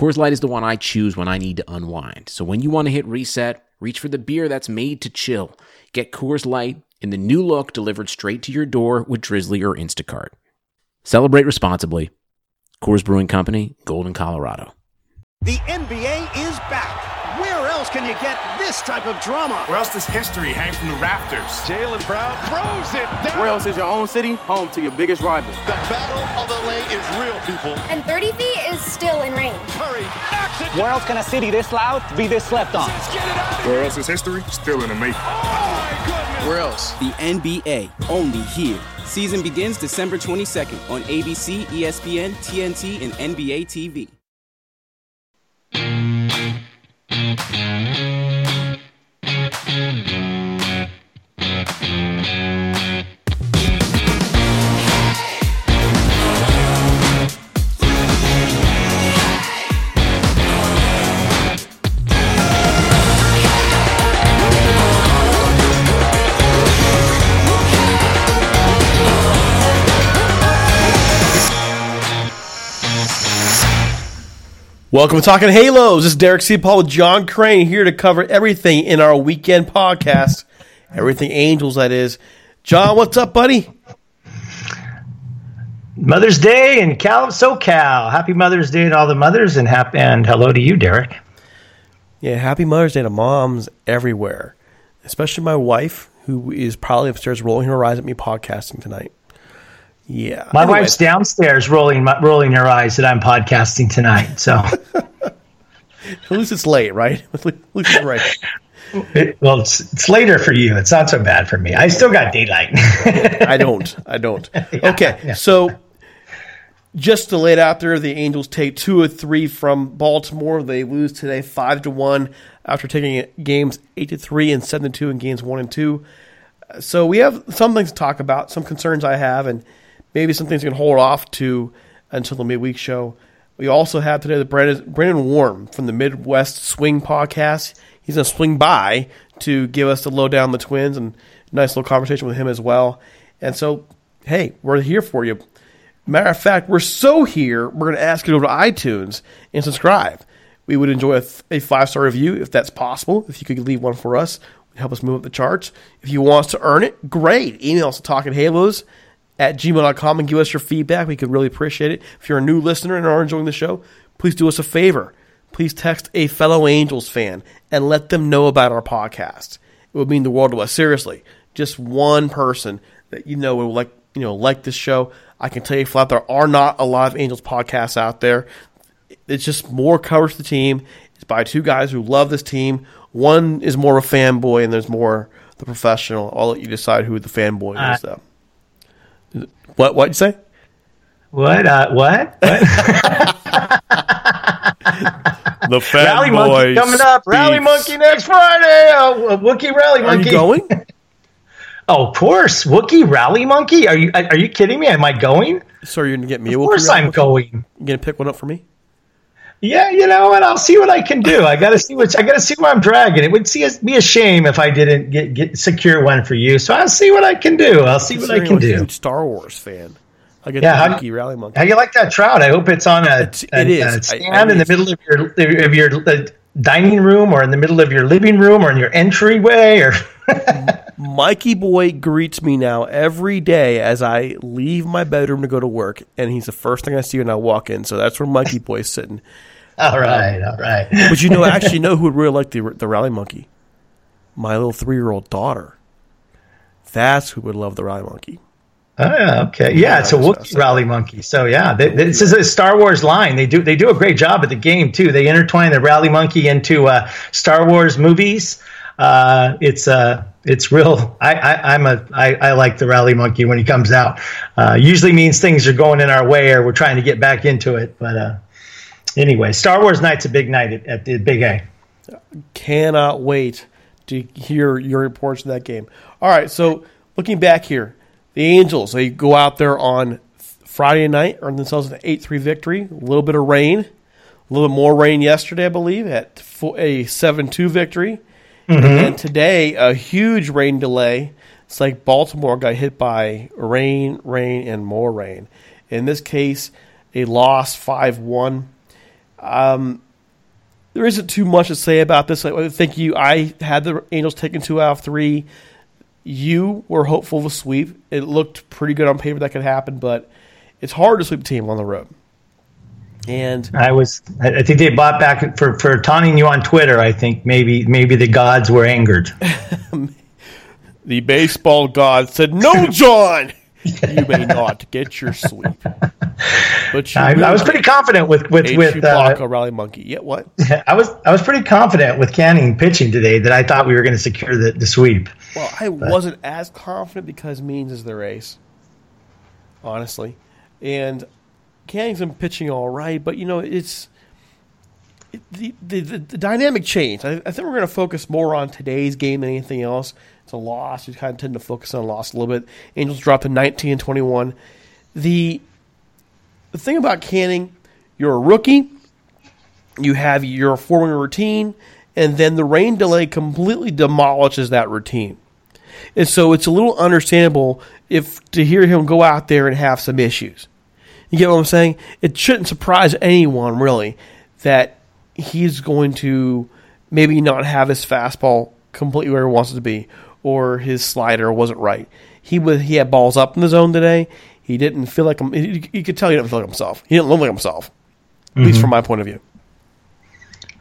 Coors Light is the one I choose when I need to unwind. So when you want to hit reset, reach for the beer that's made to chill. Get Coors Light in the new look delivered straight to your door with Drizzly or Instacart. Celebrate responsibly. Coors Brewing Company, Golden, Colorado. The NBA is back. Where else can you get this type of drama? Where else does history hang from the rafters? Jaylen Brown throws it down. Where else is your own city home to your biggest rival? The battle of the lane is real, people. And 30 feet is still in range. Curry knocks it. Where else can a city this loud be this slept on? Let's get it out. Where else is history still in the making? Oh. Where else? The NBA, only here. Season begins December 22nd on ABC, ESPN, TNT, and NBA TV. Welcome to Talking Halos. This is Derek C. Paul with John Crane here to cover everything in our weekend podcast. Everything Angels, that is. John, what's up, buddy? Mother's Day in Cal SoCal. Happy Mother's Day to all the mothers, and happy and hello to you, Derek. Yeah, happy Mother's Day to moms everywhere, especially my wife, who is probably upstairs rolling her eyes at me podcasting tonight. Yeah, My Anyway, wife's downstairs rolling my- rolling her eyes that I'm podcasting tonight. So, At least it's late, right? At least it's right. it, well, it's, it's later for you. It's not so bad for me. I still got daylight. I don't. I don't. Okay, so just to lay it out there, the Angels take two or three from Baltimore. They lose today five to one after taking games eight to three and seven to two in games one and two. So we have some things to talk about, some concerns I have, and maybe some things we can hold off to until the midweek show. We also have today the Brandon, Brandon Warren from the Midwest Swing Podcast. He's going to swing by to give us the lowdown on the Twins and nice little conversation with him as well. And so, hey, we're here for you. Matter of fact, we're so here, we're going to ask you to go to iTunes and subscribe. We would enjoy a, th- a five star review if that's possible. If you could leave one for us, help us move up the charts. If you want us to earn it, great. Email us at talkinghalos at gmail.com and give us your feedback. We could really appreciate it. If you're a new listener and are enjoying the show, please do us a favor. Please text a fellow Angels fan and let them know about our podcast. It would mean the world to us. Seriously, just one person that you know would like you know like this show. I can tell you flat there are not a lot of Angels podcasts out there. It's just more coverage of the team. It's by two guys who love this team. One is more of a fanboy, and there's more the professional. I'll let you decide who the fanboy is, uh, though. What? What'd you say? what? Uh, what? What? The fanboy Rally Monkey coming up. Rally. Monkey next Friday. Oh, Wookiee Rally Are Monkey. you going? Oh, of course. Wookiee Rally Monkey. Are you are you kidding me? Am I going? So you're gonna get me? a Of Wookiee course Rally I'm Monkey? going. You gonna pick one up for me? Yeah, you know, and I'll see what I can do. I got to see what I got to see what I'm dragging. It would see, be a shame if I didn't get, get secure one for you. So I'll see what I can do. I'll see what I can I'm a do. huge Star Wars fan. I get Yeah, the how- Rally Monkey. How you like that trout? I hope it's on a, It's- a- it is. a I- stand I in the middle of your of your uh, dining room, or in the middle of your living room, or in your entryway, or Mikey Boy greets me now every day as I leave my bedroom to go to work, and he's the first thing I see when I walk in. So that's where Mikey Boy's sitting. all right, all right. But you know, actually, know who would really like the the Rally Monkey? My little three year old daughter. That's who would love the Rally Monkey. Oh, okay. Yeah, it's a Wookiee rally monkey. So yeah, they, they- this is a Star Wars line. They do they do a great job at the game too. They intertwine the rally monkey into uh, Star Wars movies. Uh, it's uh, it's real. I, I I'm a I, I like the rally monkey when he comes out. Uh, usually means things are going in our way or we're trying to get back into it. But uh, anyway, Star Wars night's a big night at, at the Big A. Cannot wait to hear your reports of that game. All right, so looking back here, the Angels they go out there on Friday night, earn themselves an eight three victory. A little bit of rain, a little bit more rain yesterday, I believe, at a seven two victory. Mm-hmm. And today, a huge rain delay. It's like Baltimore got hit by rain, rain, and more rain. In this case, a loss 5 1. Um, there isn't too much to say about this. I think you. I had the Angels taking two out of three. You were hopeful of a sweep. It looked pretty good on paper that could happen, but it's hard to sweep a team on the road. And I was, I think they bought back for for taunting you on Twitter. I think maybe maybe the gods were angered. the baseball god said, "No, John, you may not get your sweep." But I, I, was pretty confident with with with uh, a rally monkey. Yeah, what? I was I was pretty confident with Canning pitching today that I thought we were going to secure the, the sweep. Well, I but. wasn't as confident because Means is their ace, honestly, and Canning's been pitching all right, but you know it's the the, the, the dynamic change. I, I think we're going to focus more on today's game than anything else. A loss. You kind of tend to focus on loss a little bit. Angels dropped to 19 and 21. The the thing about Canning, you're a rookie. You have your forming routine, and then the rain delay completely demolishes that routine. And so it's a little understandable if to hear him go out there and have some issues. You get what I'm saying? It shouldn't surprise anyone really that he's going to maybe not have his fastball completely where he wants it to be, or his slider wasn't right. He was he had balls up in the zone today. He didn't feel like him. You could tell he didn't feel like himself. He didn't look like himself, at mm-hmm. least from my point of view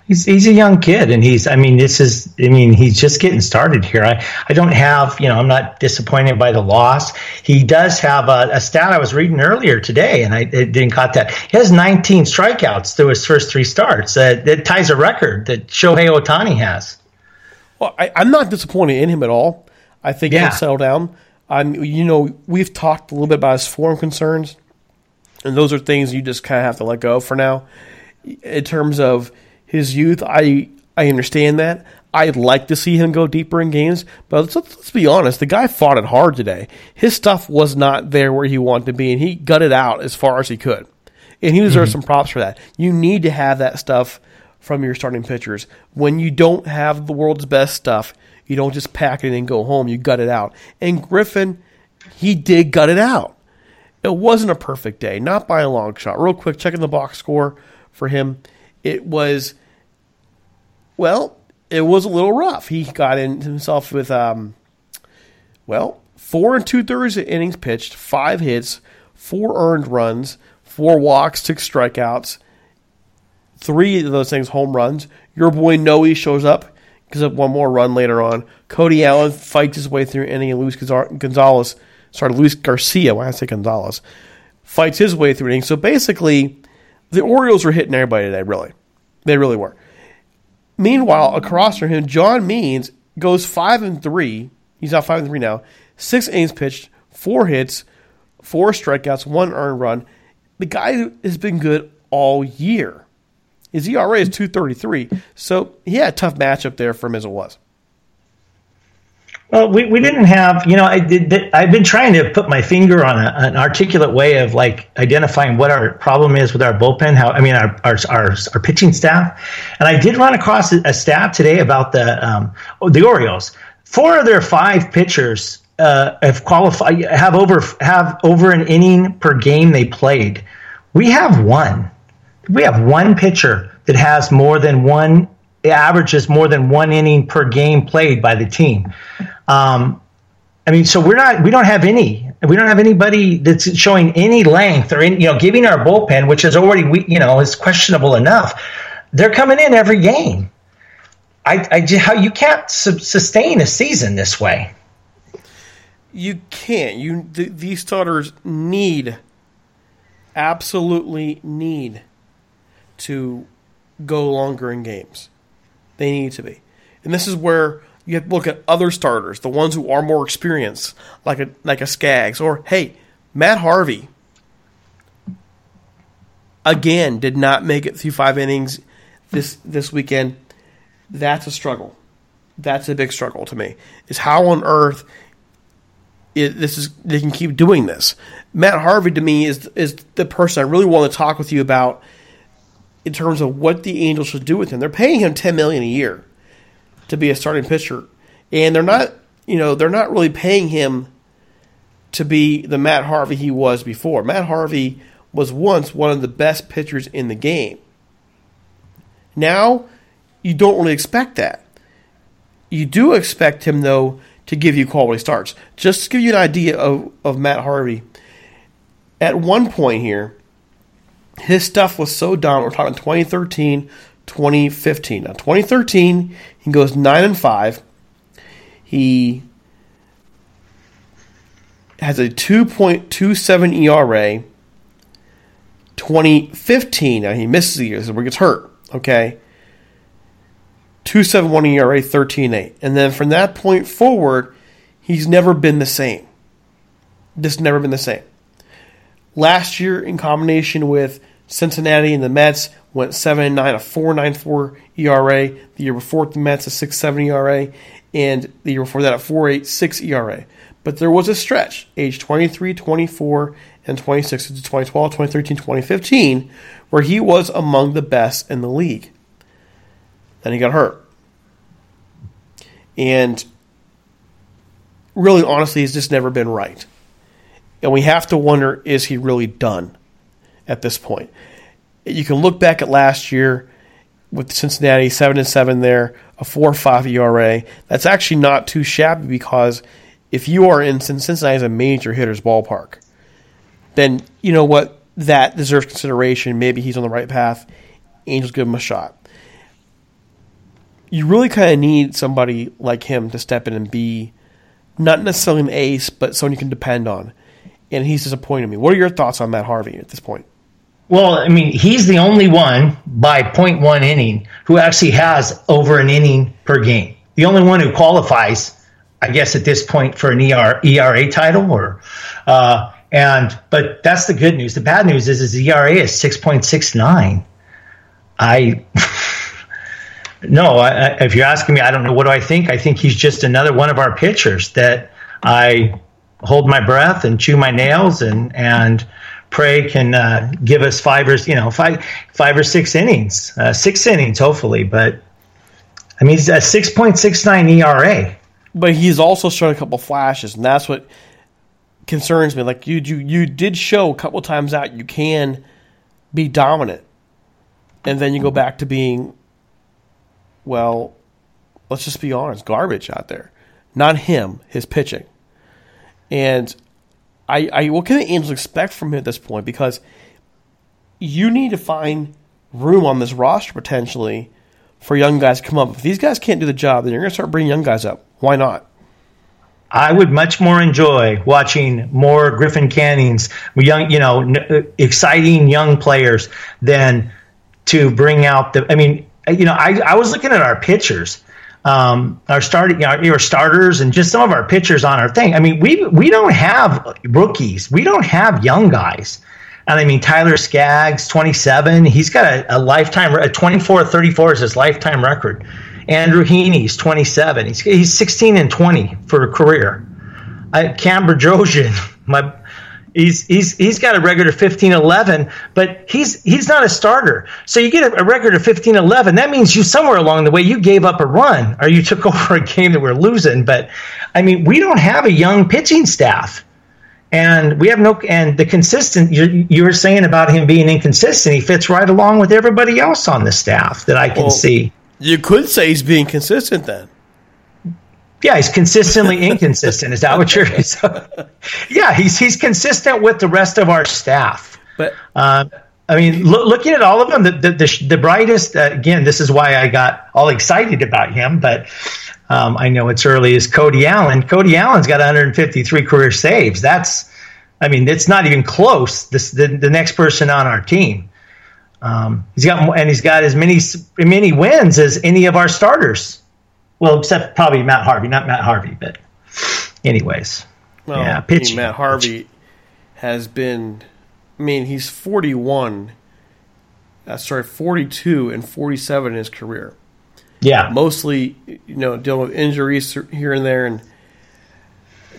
he's he's a young kid and he's I mean this is I mean he's just getting started here. I, I don't have you know I'm not disappointed by the loss. He does have a, a stat I was reading earlier today and I didn't caught that. He has 19 strikeouts through his first three starts. Uh, that ties a record that Shohei Ohtani has. Well, I, am not disappointed in him at all. I think yeah. he'll settle down. I'm you know we've talked a little bit about his form concerns, and those are things you just kind of have to let go for now. In terms of his youth. I I understand that. I'd like to see him go deeper in games, but let's, let's, be honest. The guy fought it hard today. His stuff was not there where he wanted to be, and he gutted out as far as he could. And he deserves mm-hmm. some props for that. You need to have that stuff from your starting pitchers. When you don't have the world's best stuff, you don't just pack it and go home. You gut it out. And Griffin, he did gut it out. It wasn't a perfect day, not by a long shot. Real quick, checking the box score for him. It was well, it was a little rough. He got in himself with, um, well, four and two thirds innings pitched, five hits, four earned runs, four walks, six strikeouts, three of those things home runs. Your boy Noe shows up, gives up one more run later on. Cody Allen fights his way through inning, and Luis Gonzalez, sorry, Luis Garcia, why I say Gonzalez, fights his way through inning. So basically, the Orioles were hitting everybody today, really. They really were. Meanwhile, across from him, John Means goes five and three. He's out five and three now. Six innings pitched, four hits, four strikeouts, one earned run. The guy has been good all year. His ERA is two thirty three. So he had a tough matchup there for him as it was. Well, we, we didn't have, you know, I did, I've been trying to put my finger on a, an articulate way of like identifying what our problem is with our bullpen. How, I mean, our, our, our, our pitching staff. And I did run across a stat today about the, um, the Orioles. Four of their five pitchers, uh, have qualified, have over, have over an inning per game they played. We have one. We have one pitcher that has more than one averages more than one inning per game played by the team. Um, I mean, so we're not, we don't have any, we don't have anybody that's showing any length or, in, you know, giving our bullpen, which is already, we, you know, is questionable enough. They're coming in every game. I, I just, how you can't su- sustain a season this way. You can't. You th- these starters need, absolutely need, to go longer in games. They need to be, and this is where you have to look at other starters, the ones who are more experienced, like a like a Skaggs, or hey, Matt Harvey. Again, did not make it through five innings this this weekend. That's a struggle. That's a big struggle to me. Is how on earth it, this is they can keep doing this. Matt Harvey to me is is the person I really want to talk with you about in terms of what the Angels should do with him. They're paying him ten million a year to be a starting pitcher, and they're not you know they're not really paying him to be the Matt Harvey he was before. Matt Harvey was once one of the best pitchers in the game. Now you don't really expect that. You do expect him, though, to give you quality starts. Just to give you an idea of, of Matt Harvey, at one point here, his stuff was so down. We're talking 2013, 2015. Now, 2013, he goes 9 and 5. He has a 2.27 ERA. 2015, now he misses the year, so he gets hurt. Okay. 271 ERA, 13.8. And then from that point forward, he's never been the same. Just never been the same. Last year, in combination with Cincinnati and the Mets, went 7 and 9, a 4.94 ERA. The year before the Mets, a 6.7 ERA. And the year before that, a 4.86 ERA. But there was a stretch, age 23, 24, and 26 to 2012, 2013, 2015, where he was among the best in the league. Then he got hurt. And really, honestly, he's just never been right. And we have to wonder is he really done at this point? You can look back at last year with Cincinnati, 7 and 7 there, a 4 5 ERA. That's actually not too shabby because if you are in Cincinnati is a major hitter's ballpark, then you know what? That deserves consideration. Maybe he's on the right path. Angels give him a shot you really kind of need somebody like him to step in and be not necessarily an ace, but someone you can depend on. And he's disappointed me. What are your thoughts on Matt Harvey at this point? Well, I mean, he's the only one by 0.1 inning who actually has over an inning per game. The only one who qualifies, I guess, at this point for an ER, ERA title, or uh, and but that's the good news. The bad news is his ERA is 6.69. I No, I, if you're asking me, I don't know. What do I think? I think he's just another one of our pitchers that I hold my breath and chew my nails and and pray can uh, give us five or you know five five or six innings, uh, six innings hopefully. But I mean, he's a six point six nine ERA. But he's also shown a couple flashes, and that's what concerns me. Like you, you, you did show a couple times out you can be dominant, and then you go back to being well, let's just be honest, garbage out there. Not him, his pitching. And I, I what can the Angels expect from him at this point? Because you need to find room on this roster potentially for young guys to come up. If these guys can't do the job, then you're going to start bringing young guys up. Why not? I would much more enjoy watching more Griffin Cannings, young, you know, uh, exciting young players than to bring out the. I mean, you know, I, I was looking at our pitchers, um, our starting, our, our starters, and just some of our pitchers on our thing. I mean, we we don't have rookies. We don't have young guys. And I mean, Tyler Skaggs, 27, he's got a, a lifetime, a 24 34 is his lifetime record. Andrew Heaney's 27. He's, he's 16 and 20 for a career. I, Cam Bedrosian, my He's he's he's got a record of 15-11, but he's he's not a starter. So you get a, a record of 15-11. That means you somewhere along the way you gave up a run or you took over a game that we're losing. But I mean, we don't have a young pitching staff. And we have no, and the consistent, you, you were saying about him being inconsistent, he fits right along with everybody else on the staff that I can well, see. You could say he's being consistent then. Yeah, he's consistently inconsistent. Is that what you're? yeah, he's he's consistent with the rest of our staff. But um, I mean, lo- looking at all of them, the the, the, the brightest uh, again. This is why I got all excited about him. But um, I know it's early. Is Cody Allen? Cody Allen's got 153 career saves. That's, I mean, it's not even close. This the the next person on our team. Um, he's got and he's got as many many wins as any of our starters. Well, except probably Matt Harvey, not Matt Harvey, but anyways. Well, yeah, pitching. I mean, Matt Harvey has been. I mean, he's forty-one. Uh, sorry, forty-two and forty-seven in his career. Yeah. Mostly, you know, dealing with injuries here and there. And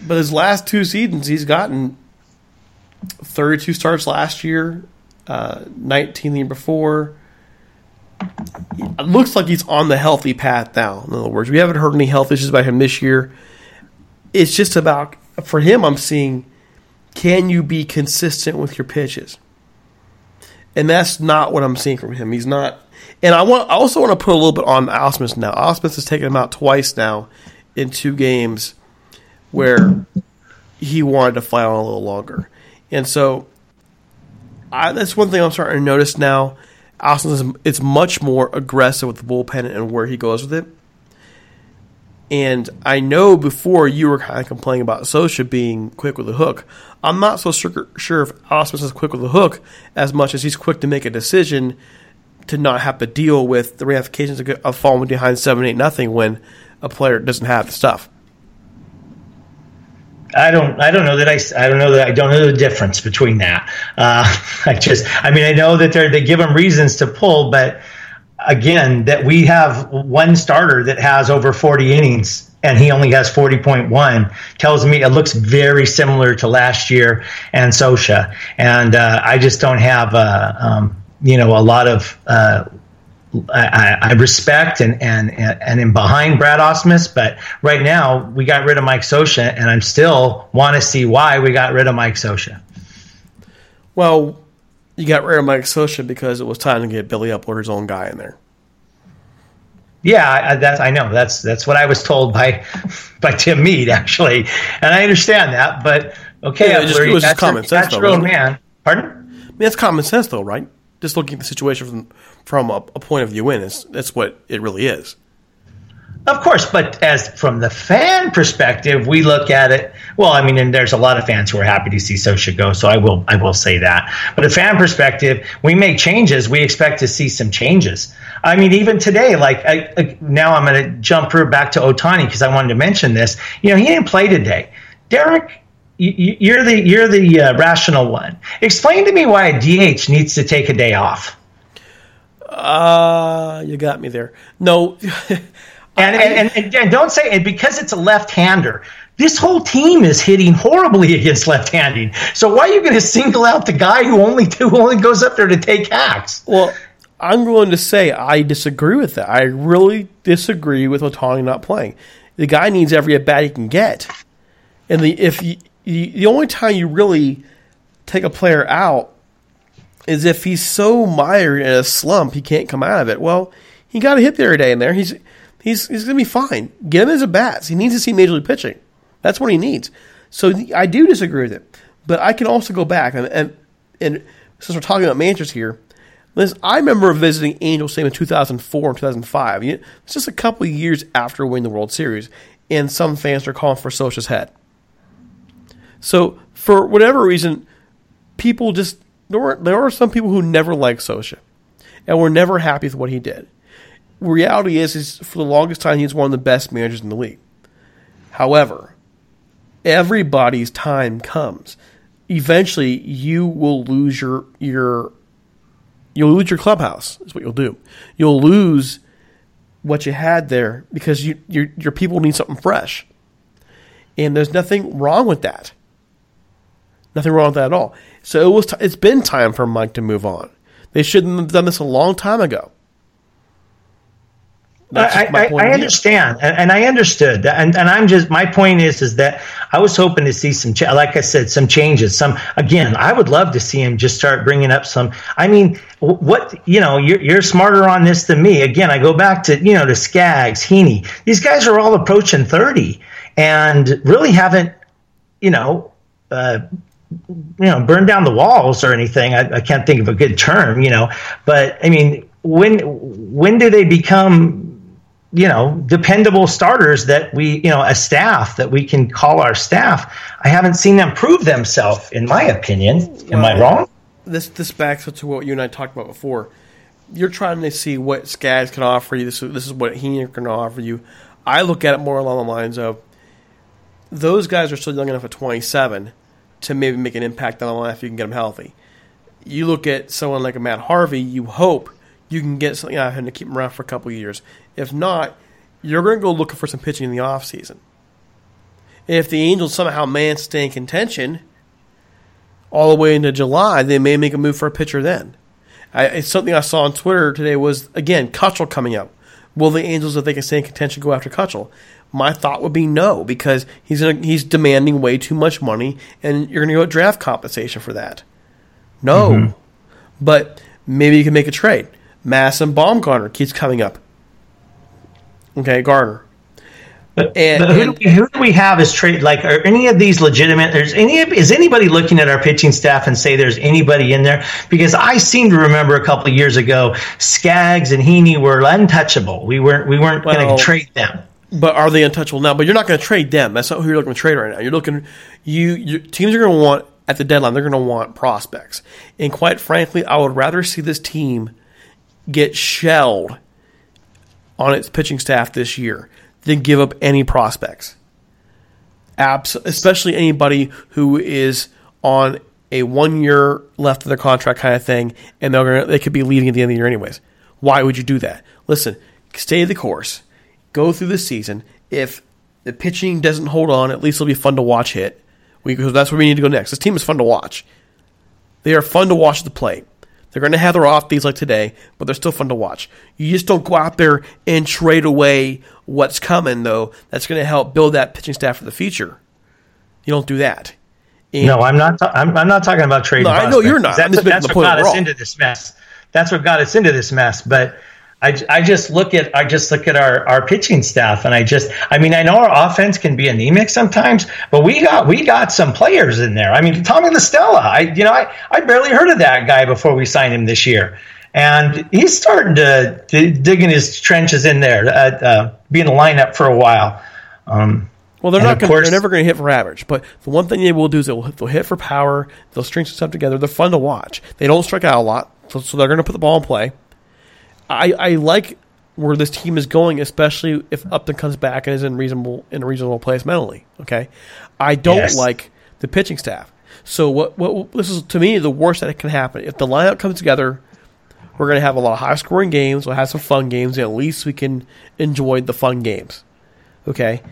but his last two seasons, he's gotten 32 starts last year, uh, 19 the year before. It looks like he's on the healthy path now. In other words, we haven't heard any health issues about him this year. It's just about for him. I'm seeing can you be consistent with your pitches, and that's not what I'm seeing from him. He's not. And I want I also want to put a little bit on Ausmus now. Ausmus has taken him out twice now in two games where he wanted to fight on a little longer. And so I, that's one thing I'm starting to notice now. Ausmus is it's much more aggressive with the bullpen and where he goes with it. And I know before you were kind of complaining about Scioscia being quick with the hook. I'm not so sure, sure if Ausmus is quick with the hook as much as he's quick to make a decision to not have to deal with the ramifications of falling behind seven eight nothing when a player doesn't have the stuff. I don't. I don't know that I. I don't know that I don't know the difference between that. Uh, I just. I mean, I know that they they give them reasons to pull, but again, that we have one starter that has over forty innings and he only has 40.1 tells me it looks very similar to last year and Scioscia. And uh, I just don't have, uh, um, you know, a lot of uh, I, I, respect and and and am behind Brad Ausmus, but right now we got rid of Mike Scioscia, and I'm still want to see why we got rid of Mike Scioscia. Well, you got rid of Mike Scioscia because it was time to get Billy Eppler's own guy in there. Yeah, I, that's I know that's that's what I was told by by Tim Mead actually, and I understand that. But okay, yeah, it, just, it was just common sense, that's though, your own man. Pardon? I mean, that's common sense, though, right? Just looking at the situation from from a, a point of view in. It's, that's what it really is. Of course, but as from the fan perspective, we look at it. Well, I mean, and there's a lot of fans who are happy to see Scioscia go, so I will I will say that. But a fan perspective, we make changes. We expect to see some changes. I mean, even today, like I, I, now, I'm going to jump back to Ohtani because I wanted to mention this. You know, he didn't play today. Derek, you're the you're the uh, rational one. Explain to me why a DH needs to take a day off. Uh, you got me there. No. and, and, and, and, don't say it because it's a left-hander. This whole team is hitting horribly against left-handing. So why are you going to single out the guy who only who only goes up there to take hacks? Well, I'm going to say I disagree with that. I really disagree with Ohtani not playing. The guy needs every at bat he can get, and the if you, you, the only time you really take a player out is if he's so mired in a slump he can't come out of it. Well, he got a hit the other day in there. He's he's he's gonna be fine. Get him as a bats. He needs to see major league pitching. That's what he needs. So I do disagree with it, but I can also go back and and, and since we're talking about managers here, listen, I remember visiting Angel Stadium in 2004 and 2005. It's just a couple years after winning the World Series, and some fans are calling for Scioscia's head. So for whatever reason, people just there were there are some people who never liked Scioscia and were never happy with what he did. Reality is, is for the longest time he's one of the best managers in the league. However, everybody's time comes. Eventually, you will lose your your you'll lose your clubhouse. Is what you'll do. You'll lose what you had there because you your your people need something fresh, and there's nothing wrong with that. Nothing wrong with that at all. So it was. T- it's been time for Mike to move on. They shouldn't have done this a long time ago. I, I, I understand, and, and, I understood, and, and I'm just my point is is that I was hoping to see some, like I said, some changes. Some again, I would love to see him just start bringing up some. I mean, what you know, you're, you're smarter on this than me. Again, I go back to you know to Skaggs, Heaney. These guys are all approaching thirty, and really haven't, you know, uh, you know, burn down the walls or anything. I, I, can't think of a good term, you know, but I mean, when when do they become, you know, dependable starters that we, you know, a staff that we can call our staff? I haven't seen them prove themselves, in my opinion. Am well, I wrong? This this backs up to what you and I talked about before. You're trying to see what Skaggs can offer you. This, this is what he can offer you. I look at it more along the lines of those guys are still young enough at 27 to maybe make an impact on the line if you can get him healthy. You look at someone like a Matt Harvey, you hope you can get something out of him to keep him around for a couple years. If not, you're going to go looking for some pitching in the offseason. If the Angels somehow to stay in contention all the way into July, they may make a move for a pitcher then. I, it's something I saw on Twitter today was, again, Keuchel coming up. Will the Angels, if they can stay in contention, go after Keuchel? My thought would be no, because he's gonna, he's demanding way too much money, and you're going to go draft compensation for that. No, mm-hmm. but maybe you can make a trade. Madison Bumgarner keeps coming up. Okay, Garner. But, and, but who, and, do we, who, do we, have as trade? Like, are any of these legitimate? There's any? Is anybody looking at our pitching staff and say there's anybody in there? Because I seem to remember a couple of years ago, Skaggs and Heaney were untouchable. We weren't. We weren't well, going to trade them. But are they untouchable now? But you're not going to trade them. That's not who you're looking to trade right now. You're looking. You your teams are going to want at the deadline. They're going to want prospects. And quite frankly, I would rather see this team get shelled on its pitching staff this year than give up any prospects. Abs- especially anybody who is on a one year left of their contract kind of thing, and they're gonna, they could be leaving at the end of the year anyways. Why would you do that? Listen, stay the course, go through the season. If the pitching doesn't hold on, at least it'll be fun to watch hit. because that's where we need to go next. This team is fun to watch. They are fun to watch the play. They're going to have their off days like today, but they're still fun to watch. You just don't go out there and trade away what's coming, though. That's going to help build that pitching staff for the future. You don't do that. And no, I'm not. Ta- I'm, I'm, not talking about trading. No, I know you're not. That's, that's what got us into this mess. That's what got us into this mess. But I, I just look at I just look at our, our pitching staff and I just I mean I know our offense can be anemic sometimes but we got we got some players in there I mean Tommy La Stella I you know I, I barely heard of that guy before we signed him this year and he's starting to, to dig in his trenches in there uh, uh, be in the lineup for a while um, well, they're not. Gonna, course, they're never going to hit for average. But the one thing they will do is they'll, they'll hit for power. They'll string some stuff together. They're fun to watch. They don't strike out a lot, so, so they're going to put the ball in play. I, I like where this team is going, especially if Upton comes back and is in reasonable in a reasonable place mentally. Okay, I don't yes. like the pitching staff. So what what this is to me the worst that can happen if the lineup comes together. We're going to have a lot of high scoring games. We'll have some fun games. at least we can enjoy the fun games. Okay,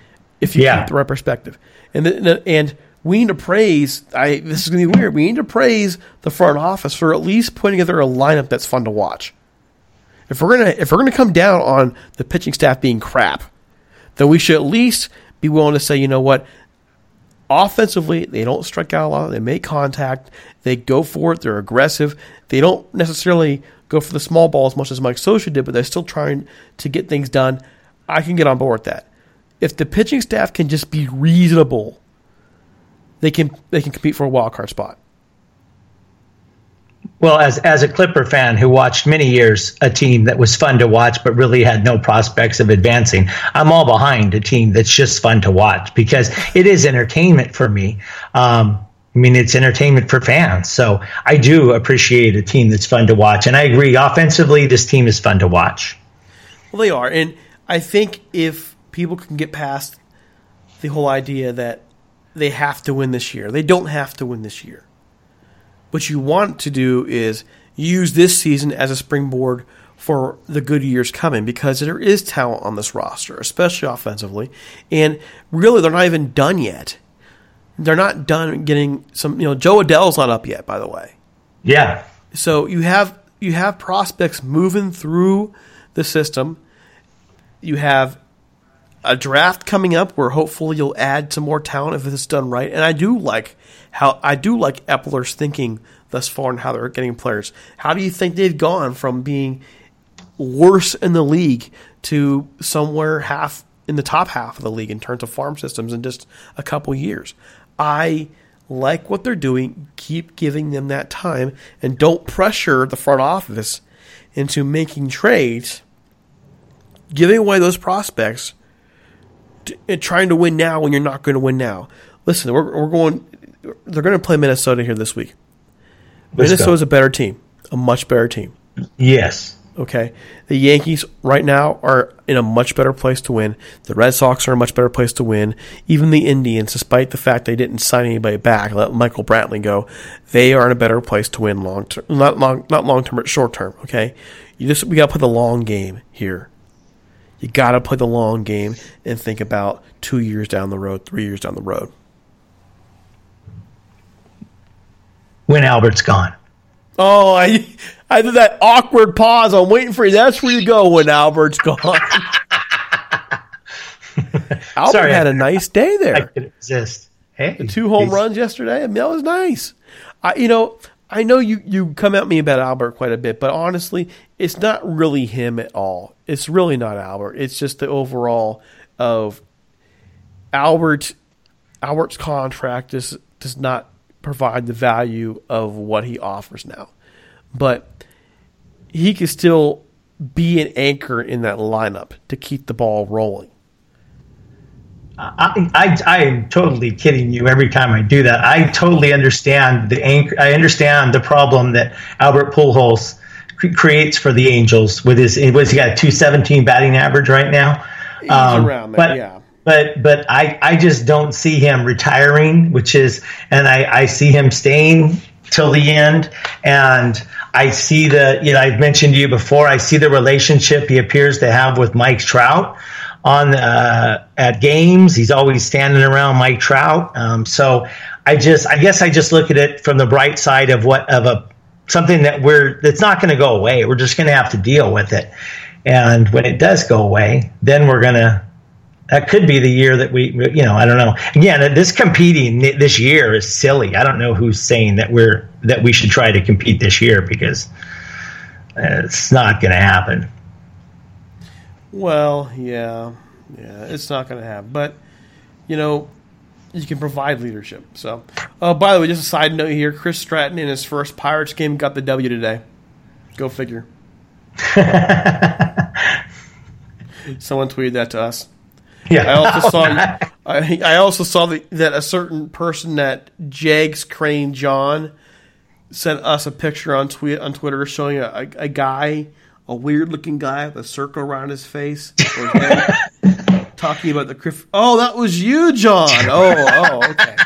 if you yeah. keep the right perspective, and the, and we need to praise. I this is going to be weird. We need to praise the front office for at least putting together a lineup that's fun to watch. If we're gonna if we're gonna come down on the pitching staff being crap, then we should at least be willing to say, you know what? Offensively, they don't strike out a lot. They make contact. They go for it. They're aggressive. They don't necessarily go for the small ball as much as Mike Scioscia did, but they're still trying to get things done. I can get on board with that. If the pitching staff can just be reasonable, they can they can compete for a wild card spot. Well, as as a Clipper fan who watched many years a team that was fun to watch but really had no prospects of advancing, I'm all behind a team that's just fun to watch because it is entertainment for me. Um, I mean, it's entertainment for fans. So I do appreciate a team that's fun to watch, and I agree. Offensively, this team is fun to watch. Well, they are, and I think if people can get past the whole idea that they have to win this year, they don't have to win this year what you want to do is use this season as a springboard for the good years coming because there is talent on this roster, especially offensively. And really, they're not even done yet. They're not done getting some. You know, Jo Adell's not up yet, by the way. Yeah. So you have you have prospects moving through the system. You have a draft coming up where hopefully you'll add some more talent if it's done right. And I do like how I do like Eppler's thinking thus far and how they're getting players. How do you think they've gone from being worse in the league to somewhere half in the top half of the league in terms of farm systems in just a couple years? I like what they're doing. Keep giving them that time and don't pressure the front office into making trades, giving away those prospects and trying to win now when you're not going to win now. Listen, we're, we're going. They're going to play Minnesota here this week. Minnesota is a better team, a much better team. Yes. Okay. The Yankees right now are in a much better place to win. The Red Sox are a much better place to win. Even the Indians, despite the fact they didn't sign anybody back, let Michael Brantley go, they are in a better place to win long term. Not long, not long term, but short term. Okay. You just we got to play the long game here. You got to play the long game and think about two years down the road, three years down the road. When Albert's gone. Oh, I I did that awkward pause. I'm waiting for you. That's where you go when Albert's gone. Albert Sorry, had I- a nice day there. I could exist. Hey, The two home runs yesterday. I mean, that was nice. I, you know, I know you you come at me about Albert quite a bit, but honestly, it's not really him at all. It's really not Albert. It's just the overall of Albert. Albert's contract does does not provide the value of what he offers now, but he can still be an anchor in that lineup to keep the ball rolling. I, I, I am totally kidding you every time I do that. I totally understand the anchor. I understand the problem that Albert Pujols cre- creates for the Angels with his. Was he got a two seventeen batting average right now? He's um, around there, but, yeah. But but I, I just don't see him retiring, which is, and I, I see him staying till the end. And I see the, you know, I've mentioned to you before. I see the relationship he appears to have with Mike Trout on uh, at games. He's always standing around Mike Trout. Um, so I just, I guess, I just look at it from the bright side of what of a something that we're that's not going to go away. We're just going to have to deal with it. And when it does go away, then we're going to. That could be the year that we, you know, I don't know. Again, this competing this year is silly. I don't know who's saying that we're that we should try to compete this year because it's not going to happen. Well, yeah, yeah, it's not going to happen. But you know, you can provide leadership. So, uh, by the way, just a side note here: Chris Stratton in his first Pirates game got the W today. Go figure. Someone tweeted that to us. Yeah. I also saw. I, I also saw the, that a certain person that Jags Crane John sent us a picture on tweet on Twitter showing a, a, a guy, a weird looking guy with a circle around his face, his head, talking about the Crif- Oh, that was you, John. Oh, oh, okay.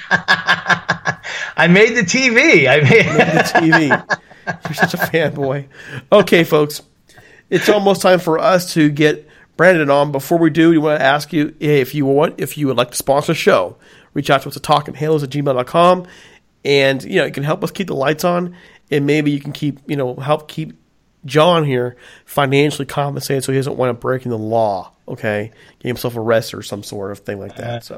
I made the TV. I made the TV. You're such a fanboy. Okay, folks, it's almost time for us to get Brandon on. Before we do, we want to ask you if you want, if you would like to sponsor a show, reach out to us at talkinghalos at gmail.com. And, you know, you can help us keep the lights on and maybe you can keep, you know, help keep John here financially compensated so he doesn't wind up breaking the law, okay? Get himself arrested or some sort of thing like that. Uh-huh. So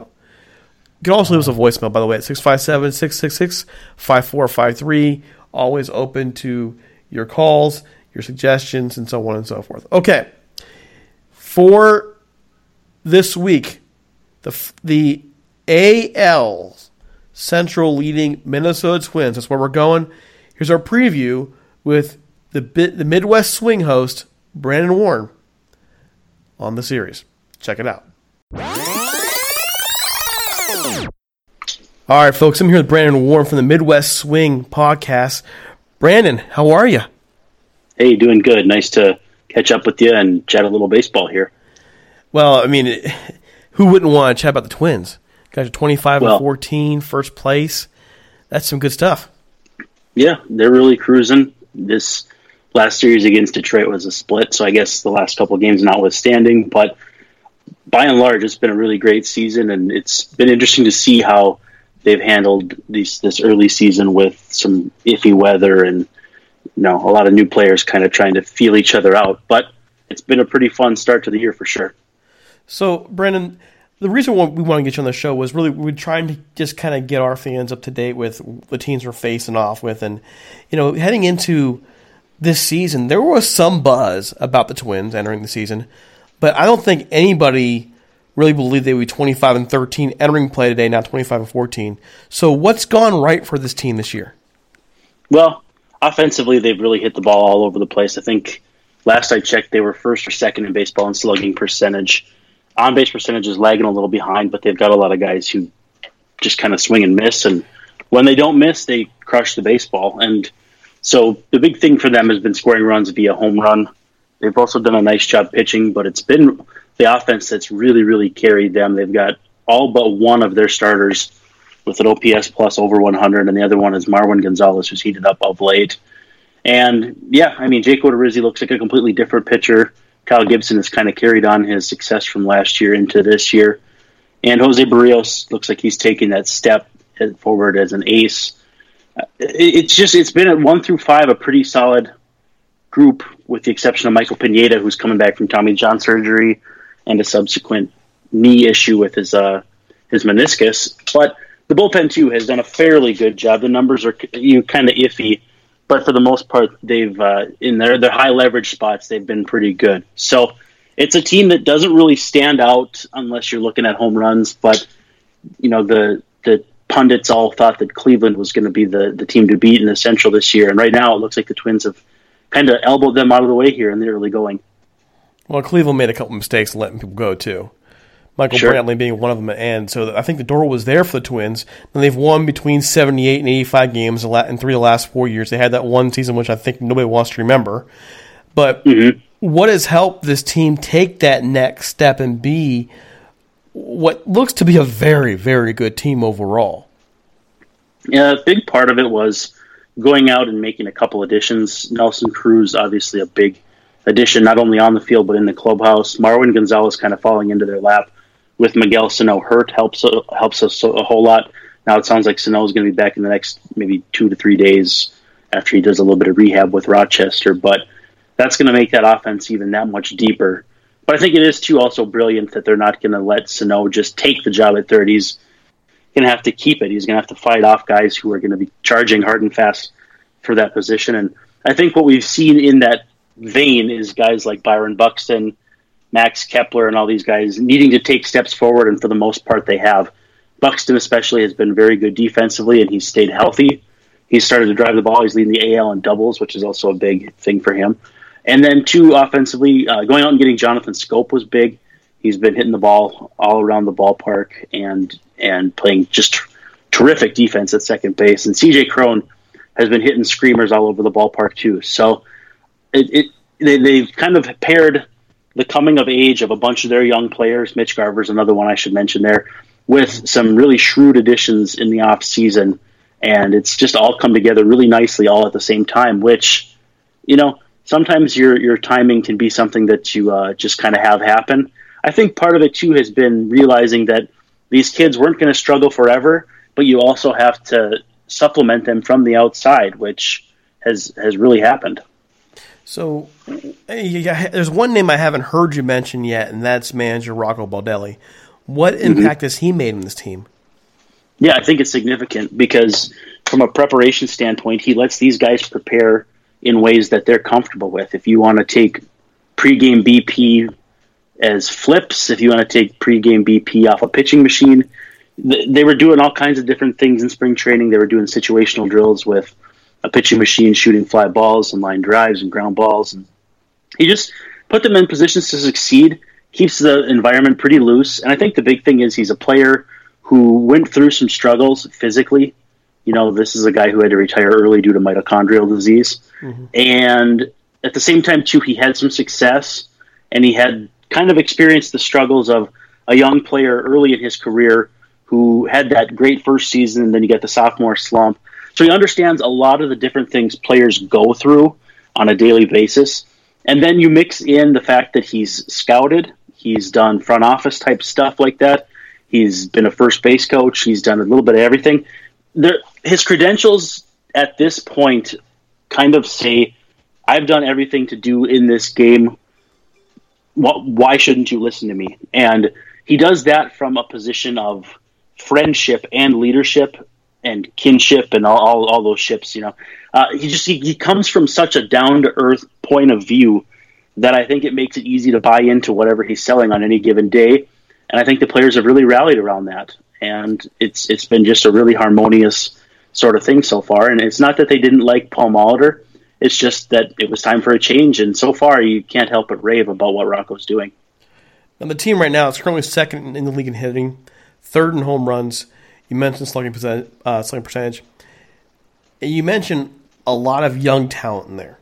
you can also leave us a voicemail, by the way, at 657 666 5453. Always open to your calls, your suggestions, and so on and so forth. Okay. For this week, the, the AL Central leading Minnesota Twins. That's where we're going. Here's our preview with the, the Midwest Swing host, Brandon Warren, on the series. Check it out. All right, folks, I'm here with Brandon Warren from the Midwest Swing podcast. Brandon, how are you? Hey, doing good. Nice to catch up with you and chat a little baseball here. Well, I mean, who wouldn't want to chat about the Twins? Guys are 25 Well- and 14, first place. That's some good stuff. Yeah, they're really cruising. This last series against Detroit was a split, so I guess the last couple of games notwithstanding, but by and large, it's been a really great season, and it's been interesting to see how they've handled these this early season with some iffy weather and you know a lot of new players kind of trying to feel each other out. But it's been a pretty fun start to the year for sure. So, Brandon, the reason why we want to get you on the show was really we're trying to just kind of get our fans up to date with the teams we're facing off with, and you know, heading into this season, there was some buzz about the Twins entering the season, but I don't think anybody really believed they would be 25 and 13 entering play today, now 25 and 14. So, what's gone right for this team this year? Well, offensively, they've really hit the ball all over the place. I think last I checked, they were first or second in baseball in slugging percentage. On base percentage is lagging a little behind, but they've got a lot of guys who just kind of swing and miss. And when they don't miss, they crush the baseball. And so the big thing for them has been scoring runs via home run. They've also done a nice job pitching, but it's been the offense that's really, really carried them. They've got all but one of their starters with an OPS plus over 100, and the other one is Marwin Gonzalez, who's heated up of late. And yeah, I mean, Jake Odorizzi looks like a completely different pitcher Kyle Gibson has kind of carried on his success from last year into this year. And Jose Berrios looks like he's taking that step forward as an ace. It's just it's been at one through five a pretty solid group, with the exception of Michael Pineda, who's coming back from Tommy John surgery and a subsequent knee issue with his uh, his meniscus. But the bullpen too has done a fairly good job. The numbers are you know, kind of iffy, but for the most part, they've uh, in their their high leverage spots they've been pretty good. So it's a team that doesn't really stand out unless you're looking at home runs. But you know the the pundits all thought that Cleveland was going to be the the team to beat in the Central this year, and right now it looks like the Twins have kind of elbowed them out of the way here in the early going. Well, Cleveland made a couple mistakes letting people go too. Michael sure. Brantley being one of them, and so I think the door was there for the Twins. And they've won between seventy-eight and eighty-five games in three of the last four years. They had that one season, which I think nobody wants to remember. But mm-hmm. what has helped this team take that next step and be what looks to be a very, very good team overall? Yeah, a big part of it was going out and making a couple additions. Nelson Cruz, obviously a big addition, not only on the field but in the clubhouse. Marwin Gonzalez kind of falling into their lap with Miguel Sano hurt helps uh, helps us a whole lot. Now it sounds like Sano is going to be back in the next maybe two to three days after he does a little bit of rehab with Rochester, but that's going to make that offense even that much deeper. But I think it is too also brilliant that they're not going to let Sano just take the job at third. He's going to have to keep it. He's going to have to fight off guys who are going to be charging hard and fast for that position. And I think what we've seen in that vein is guys like Byron Buxton Max Kepler and all these guys needing to take steps forward, and for the most part, they have. Buxton, especially, has been very good defensively, and he's stayed healthy. He's started to drive the ball. He's leading the AL in doubles, which is also a big thing for him. And then, two, offensively, uh, going out and getting Jonathan Schoop was big. He's been hitting the ball all around the ballpark and and playing just terrific defense at second base. And CJ Cron has been hitting screamers all over the ballpark too. So it, it they, they've kind of paired the coming of age of a bunch of their young players. Mitch Garver's another one I should mention there, with some really shrewd additions in the off season, and it's just all come together really nicely all at the same time. Which, you know, sometimes your your timing can be something that you uh, just kind of have happen. I think part of it too has been realizing that these kids weren't going to struggle forever, but you also have to supplement them from the outside, which has has really happened. So, yeah, there's one name I haven't heard you mention yet, and that's manager Rocco Baldelli. What mm-hmm. impact mm-hmm. has he made in this team? Yeah, I think it's significant because from a preparation standpoint, he lets these guys prepare in ways that they're comfortable with. If you want to take pregame BP as flips, if you want to take pregame BP off a pitching machine, they were doing all kinds of different things in spring training. They were doing situational drills with a pitching machine shooting fly balls and line drives and ground balls. And he just put them in positions to succeed, keeps the environment pretty loose. And I think the big thing is he's a player who went through some struggles physically. You know, this is a guy who had to retire early due to mitochondrial disease. Mm-hmm. And at the same time, too, he had some success and he had kind of experienced the struggles of a young player early in his career who had that great first season and then you get the sophomore slump so he understands a lot of the different things players go through on a daily basis. And then you mix in the fact that he's scouted, he's done front office type stuff like that. He's been a first base coach, he's done a little bit of everything. There, his credentials at this point kind of say, I've done everything to do in this game. Why shouldn't you listen to me? And he does that from a position of friendship and leadership and kinship and all, all, all those ships. You know, uh, he just he, he comes from such a down to earth point of view that I think it makes it easy to buy into whatever he's selling on any given day. And I think the players have really rallied around that, and it's it's been just a really harmonious sort of thing so far. And it's not that they didn't like Paul Molitor; it's just that it was time for a change. And so far, you can't help but rave about what Rocco's doing. And the team right now is currently second in the league in hitting, third in home runs, you mentioned slugging percentage. Uh, slugging percentage. You mentioned a lot of young talent in there.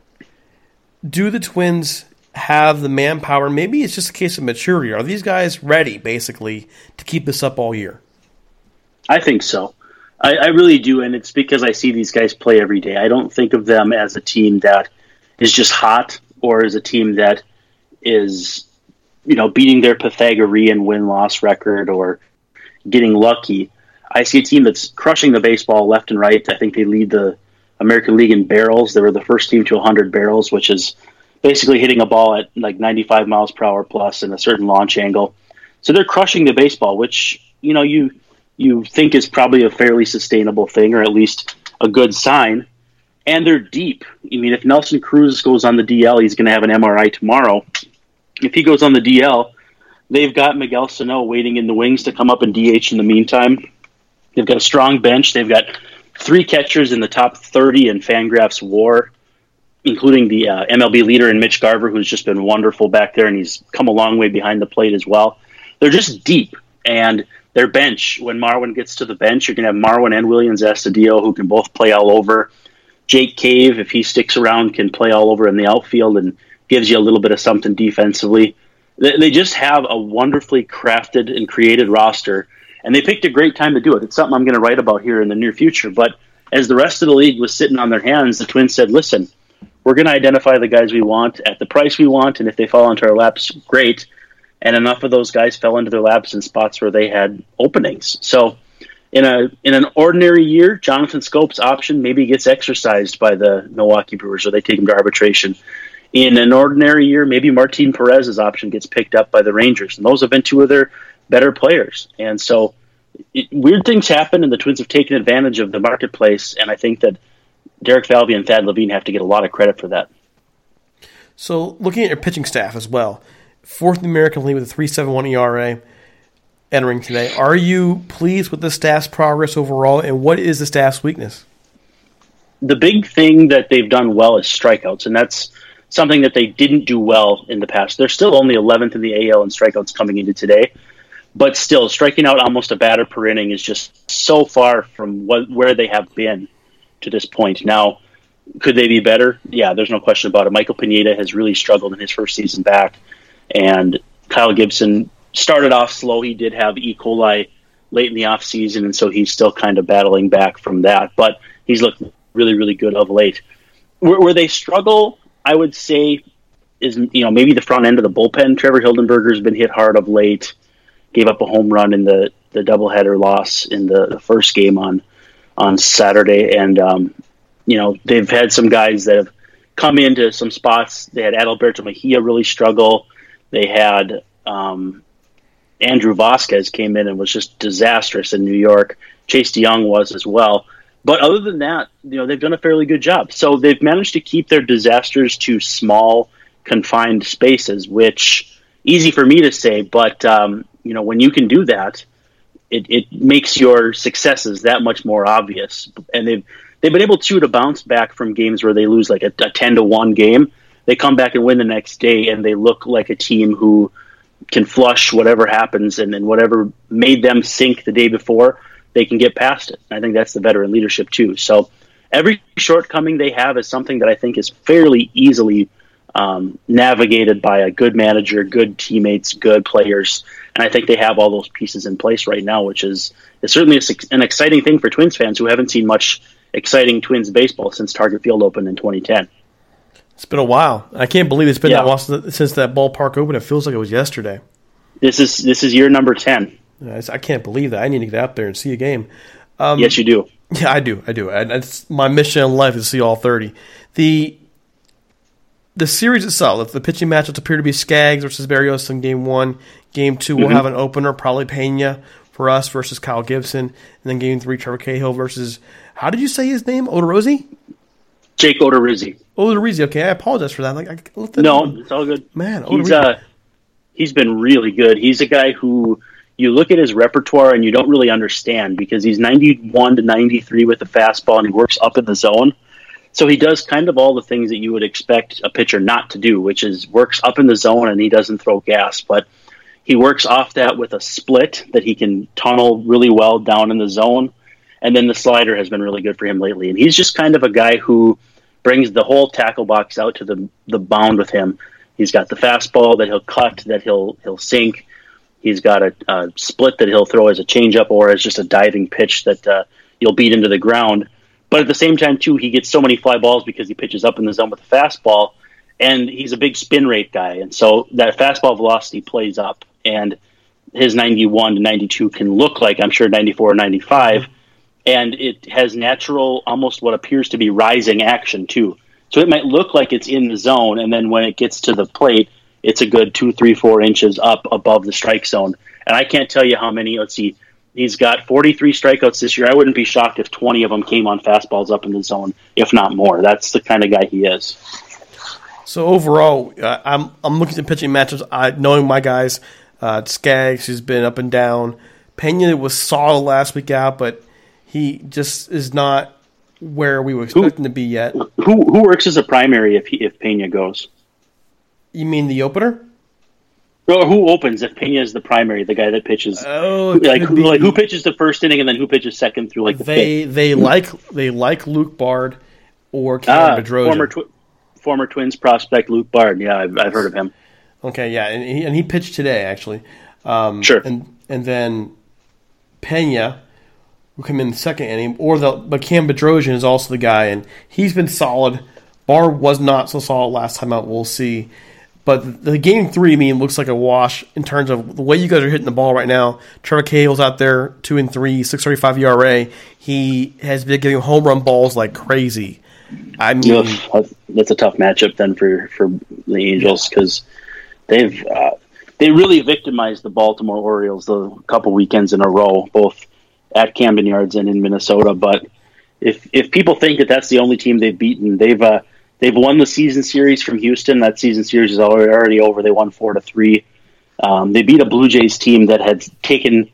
Do the Twins have the manpower? Maybe it's just a case of maturity. Are these guys ready, basically, to keep this up all year? I think so. I, I really do, and it's because I see these guys play every day. I don't think of them as a team that is just hot or as a team that is, you know, beating their Pythagorean win loss record or getting lucky. I see a team that's crushing the baseball left and right. I think they lead the American League in barrels. They were the first team to 100 barrels, which is basically hitting a ball at like 95 miles per hour plus and a certain launch angle. So they're crushing the baseball, which you know you you think is probably a fairly sustainable thing, or at least a good sign. And they're deep. I mean, if Nelson Cruz goes on the DL, he's going to have an MRI tomorrow. If he goes on the DL, they've got Miguel Sano waiting in the wings to come up and DH in the meantime. They've got a strong bench. They've got three catchers in the top 30 in Fangraphs WAR, including the uh, MLB leader in Mitch Garver, who's just been wonderful back there, and he's come a long way behind the plate as well. They're just deep, and their bench, when Marwin gets to the bench, you're going to have Marwin and Willians Astudillo, who can both play all over. Jake Cave, if he sticks around, can play all over in the outfield and gives you a little bit of something defensively. They, they just have a wonderfully crafted and created roster, and they picked a great time to do it. It's something I'm going to write about here in the near future. But as the rest of the league was sitting on their hands, the Twins said, listen, we're going to identify the guys we want at the price we want, and if they fall into our laps, great and enough of those guys fell into their laps in spots where they had openings. So in a in an ordinary year, Jonathan Schoop's option maybe gets exercised by the Milwaukee Brewers or they take him to arbitration. In an ordinary year, maybe Martin Perez's option gets picked up by the Rangers, and those have been two of their better players. And so, it, weird things happen, and the Twins have taken advantage of the marketplace. And I think that Derek Falvey and Thad Levine have to get a lot of credit for that. So, looking at your pitching staff as well, fourth in the American League with a 3.71 ERA entering today. Are you pleased with the staff's progress overall, and what is the staff's weakness? The big thing that they've done well is strikeouts, and that's something that they didn't do well in the past. They're still only 11th in the AL in strikeouts coming into today, but still, striking out almost a batter per inning is just so far from what, where they have been to this point. Now, could they be better? Yeah, there's no question about it. Michael Pineda has really struggled in his first season back. And Kyle Gibson started off slow. He did have E. coli late in the offseason, and so he's still kind of battling back from that. But he's looked really, really good of late. Where, where they struggle, I would say, is you know maybe the front end of the bullpen. Trevor Hildenberger's been hit hard of late. Gave up a home run in the the doubleheader loss in the, the first game on on Saturday, and um, you know they've had some guys that have come into some spots. They had Adalberto Mejia really struggle. They had um, Andrew Vasquez came in and was just disastrous in New York. Chase De Jong was as well. But other than that, you know, they've done a fairly good job. So they've managed to keep their disasters to small, confined spaces, which easy for me to say, but um, you know, when you can do that, it, it makes your successes that much more obvious. And they've they've been able to to bounce back from games where they lose like a, a ten to one game they come back and win the next day, and they look like a team who can flush whatever happens, and, and whatever made them sink the day before, they can get past it. I think that's the veteran leadership too. So every shortcoming they have is something that I think is fairly easily um, navigated by a good manager, good teammates, good players, and I think they have all those pieces in place right now, which is, is certainly a, an exciting thing for Twins fans who haven't seen much exciting Twins baseball since Target Field opened in 2010. It's been a while. I can't believe it's been yeah. that long since that ballpark opened. It feels like it was yesterday. This is this is year number ten. I can't believe that. I need to get out there and see a game. Um, yes, you do. Yeah, I do. I do. It's my mission in life is to see all thirty. The the series itself, the pitching matchups appear to be Skaggs versus Berrios in game one. Game 2 we mm-hmm. will have an opener, probably Pena for us versus Kyle Gibson, and then game three, Trevor Cahill versus how did you say his name? Odorizzi? Jake Odorizzi. Odorizzi. Okay, I apologize for that. Like, I no, it's all good. Man, he's uh, he's been really good. He's a guy who you look at his repertoire and you don't really understand because he's 91 to 93 with the fastball and he works up in the zone. So he does kind of all the things that you would expect a pitcher not to do, which is works up in the zone and he doesn't throw gas, but he works off that with a split that he can tunnel really well down in the zone and then the slider has been really good for him lately. And he's just kind of a guy who brings the whole tackle box out to the the bound with him. He's got the fastball that he'll cut, that he'll he'll sink. He's got a, a split that he'll throw as a changeup or as just a diving pitch that uh, you'll beat into the ground. But at the same time, too, he gets so many fly balls because he pitches up in the zone with the fastball, and he's a big spin rate guy, and so that fastball velocity plays up, and his 91 to 92 can look like I'm sure 94 or 95, and it has natural, almost what appears to be rising action too. So it might look like it's in the zone, and then when it gets to the plate, it's a good two, three, four inches up above the strike zone. And I can't tell you how many. Let's see, he's got 43 strikeouts this year. I wouldn't be shocked if 20 of them came on fastballs up in the zone, if not more. That's the kind of guy he is. So overall, uh, I'm I'm looking at pitching matchups. I knowing my guys, uh, Skaggs who's been up and down. Pena was solid last week out, but he just is not where we were expecting who, to be yet. Who who works as a primary if he, if Pena goes? You mean the opener? Or who opens if Pena is the primary, the guy that pitches? Oh, like who, like who pitches the first inning and then who pitches second through like the they fifth? they like they like Luke Bard or Cam ah, Bedrosian. former twi- former Twins prospect Luke Bard. Yeah, I've, I've heard of him. Okay, yeah, and he, and he pitched today actually. Um, sure. And and then Pena will come in the second inning, or the but Cam Bedrosian is also the guy, and he's been solid. Barr was not so solid last time out. We'll see. But the game three, I mean, looks like a wash in terms of the way you guys are hitting the ball right now. Trevor Cahill's out there, two and three, six thirty five ERA. He has been getting home run balls like crazy. I mean, that's a tough matchup then for for the Angels because they've uh, they really victimized the Baltimore Orioles a couple weekends in a row, both at Camden Yards and in Minnesota. But if if people think that that's the only team they've beaten, they've uh, they've won the season series from Houston. That season series is already over. They won four to three. Um, they beat a Blue Jays team that had taken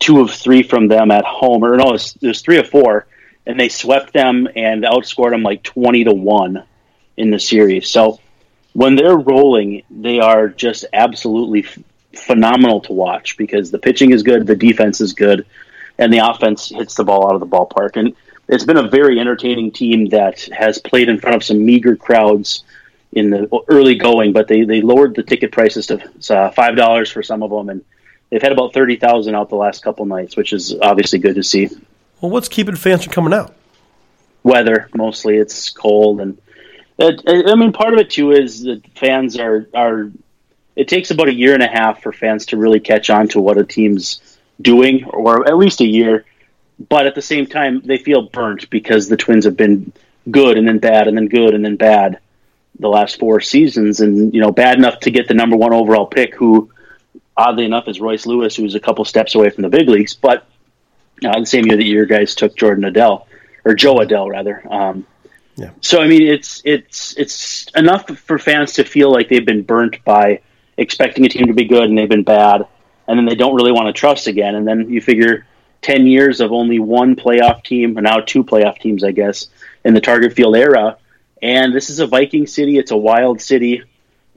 two of three from them at home, or no, it was, it was three of four, and they swept them and outscored them like twenty to one in the series. So when they're rolling, they are just absolutely f- phenomenal to watch because the pitching is good, the defense is good, and the offense hits the ball out of the ballpark. And it's been a very entertaining team that has played in front of some meager crowds in the early going, but they, they lowered the ticket prices to uh, five dollars for some of them, and they've had about thirty thousand out the last couple nights, which is obviously good to see. Well, what's keeping fans from coming out? Weather, mostly. It's cold, and it, I mean, part of it too is that fans are are. It takes about a year and a half for fans to really catch on to what a team's doing, or at least a year. But at the same time, they feel burnt because the Twins have been good and then bad and then good and then bad the last four seasons, and you know, bad enough to get the number one overall pick, who oddly enough is Royce Lewis, who's a couple steps away from the big leagues, but uh, the same year that your guys took Jordon Adell or Jo Adell rather. Um, yeah. So I mean, it's it's it's enough for fans to feel like they've been burnt by expecting a team to be good and they've been bad, and then they don't really want to trust again. And then you figure ten years of only one playoff team, now two playoff teams, I guess, in the Target Field era. And this is a Viking city; it's a wild city,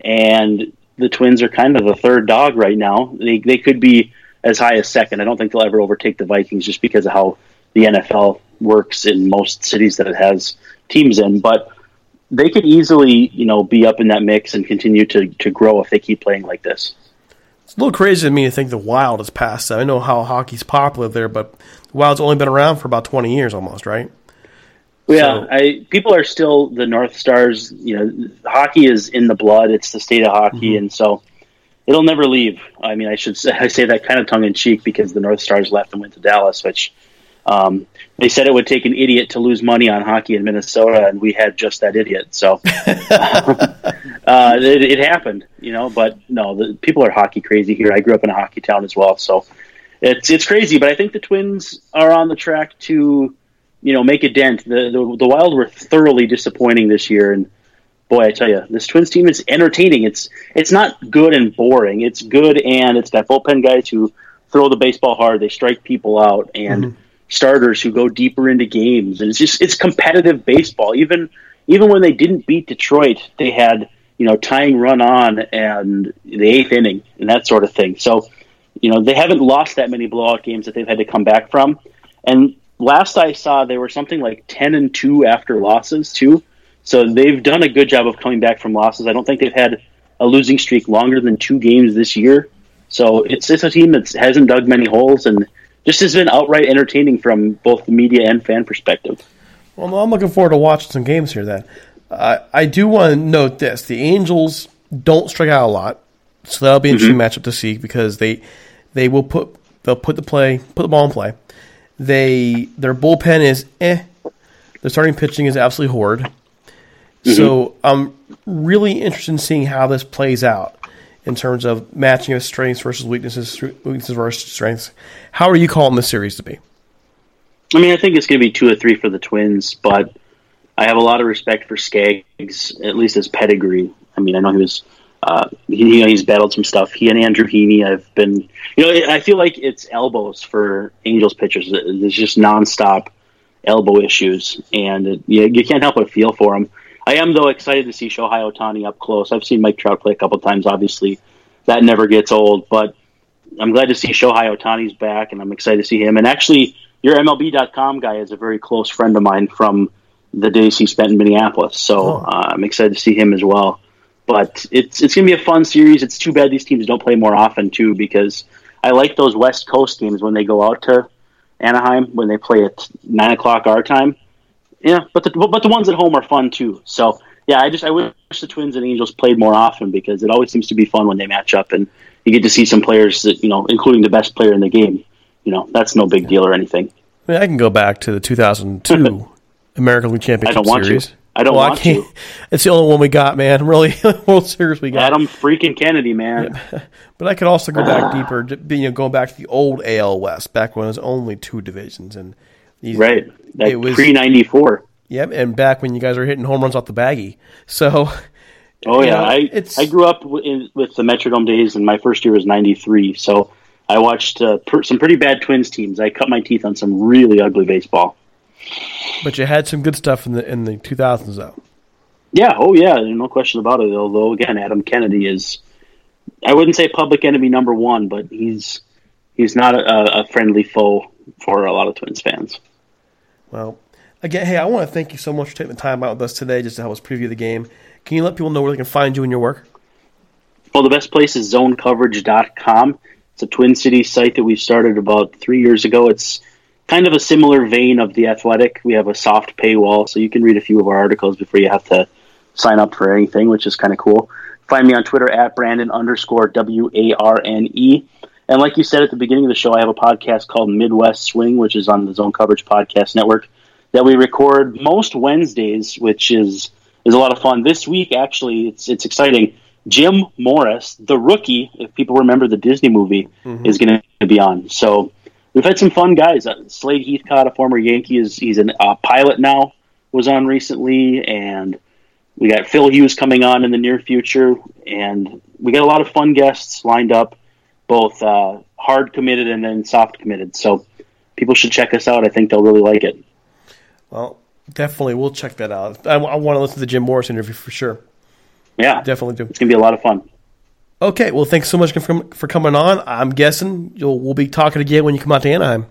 and the Twins are kind of the third dog right now. They they could be as high as second. I don't think they'll ever overtake the Vikings just because of how the NFL works in most cities that it has teams in, but they could easily, you know, be up in that mix and continue to, to grow if they keep playing like this. It's a little crazy to me to think the Wild has passed. I know how hockey's popular there, but the Wild's only been around for about twenty years, almost, right? Yeah, so, I, people are still the North Stars. You know, hockey is in the blood. It's the state of hockey, mm-hmm. and so it'll never leave. I mean, I should say, I say that kind of tongue in cheek because the North Stars left and went to Dallas, which um, they said it would take an idiot to lose money on hockey in Minnesota, and we had just that idiot. So uh, it, it, happened, you know. But no, the, people are hockey crazy here. I grew up in a hockey town as well, so it's it's crazy. But I think the Twins are on the track to, you know, make a dent. The the, the Wild were thoroughly disappointing this year, and boy, I tell you, this Twins team is entertaining. It's it's not good and boring. It's good, and it's got bullpen guys who throw the baseball hard. They strike people out, and mm-hmm starters who go deeper into games, and it's just it's competitive baseball. Even even when they didn't beat Detroit, they had you know tying run on and the eighth inning and that sort of thing. So you know they haven't lost that many blowout games that they've had to come back from. And last I saw, they were something like ten and two after losses too. So they've done a good job of coming back from losses. I don't think they've had a losing streak longer than two games this year. So it's it's a team that hasn't dug many holes and just has been outright entertaining from both the media and fan perspective. Well, I'm looking forward to watching some games here. Then Uh, I do want to note this: the Angels don't strike out a lot, so that'll be an interesting matchup to see because they they will put they'll put the play put the ball in play. They their bullpen is eh. Their starting pitching is absolutely horrid. So I'm really interested in seeing how this plays out in terms of matching of strengths versus weaknesses, weaknesses versus strengths. How are you calling this series to be? I mean, I think it's going to be two or three for the Twins, but I have a lot of respect for Skaggs, at least his pedigree. I mean, I know he was, uh, he, you know, he's battled some stuff. He and Andrew Heaney have been, you know, I feel like it's elbows for Angels pitchers. There's just nonstop elbow issues, and it, you, you can't help but feel for him. I am though excited to see Shohei Ohtani up close. I've seen Mike Trout play a couple times. Obviously, that never gets old. But I'm glad to see Shohei Ohtani's back, and I'm excited to see him. And actually, your MLB.com guy is a very close friend of mine from the days he spent in Minneapolis. So uh, I'm excited to see him as well. But it's it's going to be a fun series. It's too bad these teams don't play more often too, because I like those West Coast games when they go out to Anaheim when they play at nine o'clock our time. Yeah, but the but the ones at home are fun too. So yeah, I just I wish the Twins and Angels played more often because it always seems to be fun when they match up and you get to see some players that you know, including the best player in the game. You know, that's no big deal or anything. I mean, I can go back to the 2002 American League Championship I don't want Series. to. I don't Well, want can't- to. It's the only one we got, man. Really, World Series we got. Adam freaking Kennedy, man. But I could also go back deeper, you know, going back to the old AL West, back when it was only two divisions, and these, Right. That it was pre ninety four. Yep, and back when you guys were hitting home runs off the baggie. So, Oh yeah, know, I it's I grew up in, with the Metrodome days, and my first year was '93. So I watched uh, per, some pretty bad Twins teams. I cut my teeth on some really ugly baseball. but you had some good stuff in the in the 2000s though. Yeah, oh yeah, no question about it. Although again, Adam Kennedy is, I wouldn't say public enemy number one, but he's he's not a, a friendly foe for a lot of Twins fans. Well, again, hey, I want to thank you so much for taking the time out with us today just to help us preview the game. Can you let people know where they can find you and your work? Well, the best place is zonecoverage.com. It's a Twin Cities site that we started about three years ago. It's kind of a similar vein of The Athletic. We have a soft paywall, so you can read a few of our articles before you have to sign up for anything, which is kind of cool. Find me on Twitter at Brandon underscore W A R N E. And like you said at the beginning of the show, I have a podcast called Midwest Swing, which is on the Zone Coverage Podcast Network that we record most Wednesdays, which is is a lot of fun. This week, actually, it's it's exciting. Jim Morris, the rookie, if people remember the Disney movie, Mhm. is going to be on. So we've had some fun guys. Uh, Slade Heathcott, a former Yankee, is he's a uh, pilot now. Was on recently, and we got Phil Hughes coming on in the near future, and we got a lot of fun guests lined up, both uh, hard committed and then soft committed. So people should check us out. I think they'll really like it. Well, definitely, we'll check that out. I, want to listen to the Jim Morris interview for sure. Yeah, definitely do. It's gonna be a lot of fun. Okay, well, thanks so much for, for coming on. I'm guessing you'll we'll be talking again when you come out to Anaheim.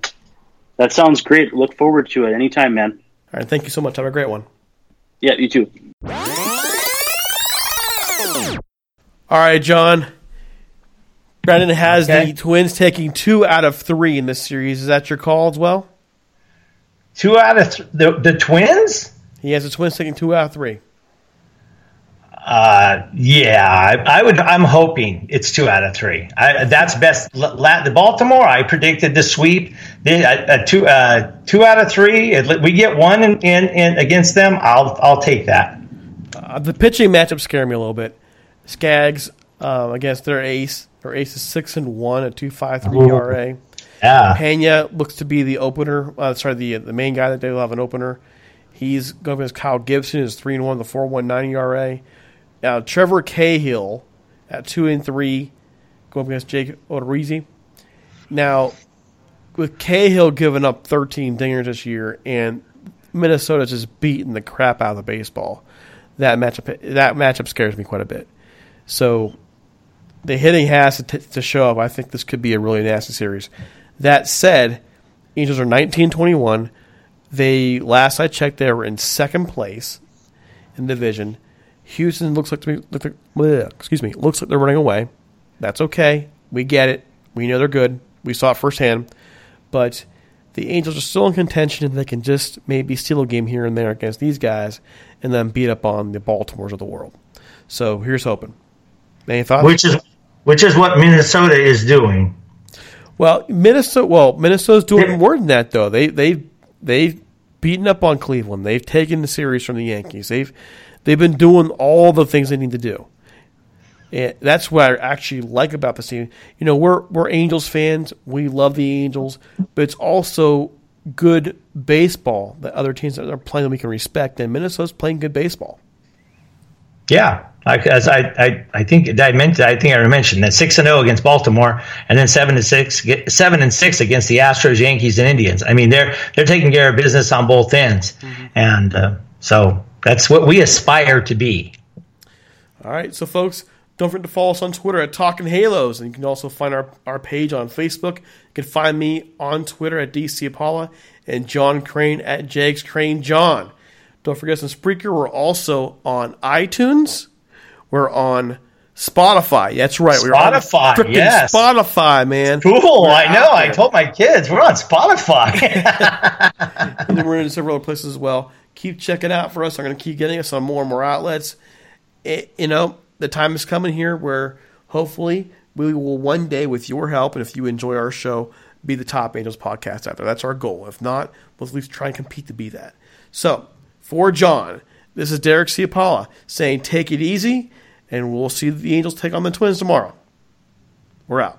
That sounds great. Look forward to it anytime, man. All right, thank you so much. Have a great one. Yeah, you too. All right, John. Brandon has Okay. the Twins taking two out of three in this series. Is that your call as well? Two out of th- the the Twins. He has the Twins taking two out of three. Uh, yeah, I, I would. I'm hoping it's two out of three. I, that's best. La, the Baltimore. I predicted the sweep. They, uh, uh, two, uh, two out of three. If We get one in, in, in against them. I'll, I'll take that. Uh, the pitching matchup scare me a little bit. Skaggs um, against their ace. Their ace is six and one at two five three Ooh. ERA. Yeah. Pena looks to be the opener. Uh, sorry, the the main guy that they will have an opener. He's going against Kyle Gibson. Is three and one, the four one nine ERA. Now Trevor Cahill at two and three, going against Jake Odorizzi. Now with Cahill giving up 13 dingers this year, and Minnesota's just beating the crap out of the baseball. That matchup that matchup scares me quite a bit. So the hitting has to, t- to show up. I think this could be a really nasty series. That said, Angels are 19-21. They last I checked, they were in second place in division. Houston looks like to me, look like, bleh, excuse me, looks like they're running away. That's okay. We get it. We know they're good. We saw it firsthand. But the Angels are still in contention and they can just maybe steal a game here and there against these guys and then beat up on the Baltimores of the world. So here's hoping. Any thoughts? Which is which is what Minnesota is doing. Well, Minnesota. Well, Minnesota's doing more than that though. They they they've beaten up on Cleveland. They've taken the series from the Yankees. They've they've been doing all the things they need to do. And that's what I actually like about the team. You know, we're we're Angels fans. We love the Angels, but it's also good baseball that other teams that are playing that we can respect. And Minnesota's playing good baseball. Yeah, as I, I, I think I meant I think I mentioned that six and zero against Baltimore, and then seven to six, seven and six against the Astros, Yankees, and Indians. I mean, they're they're taking care of business on both ends, mm-hmm. and uh, so that's what we aspire to be. All right, so folks, don't forget to follow us on Twitter at Talking Halos, and you can also find our, our page on Facebook. You can find me on Twitter at DC Apollo and John Crane at Jags Crane John. Don't forget us on Spreaker. We're also on iTunes. We're on Spotify. That's right. We're Spotify. on yes. Spotify, man. Cool. We're I know. I told my kids we're on Spotify. and then we're in several other places as well. Keep checking out for us. I'm going to keep getting us on more and more outlets. It, you know, the time is coming here where hopefully we will one day, with your help, and if you enjoy our show, be the top Angels podcast out there. That's our goal. If not, we'll at least try and compete to be that. So, for John, this is Derek Ciapala saying take it easy, and we'll see the Angels take on the Twins tomorrow. We're out.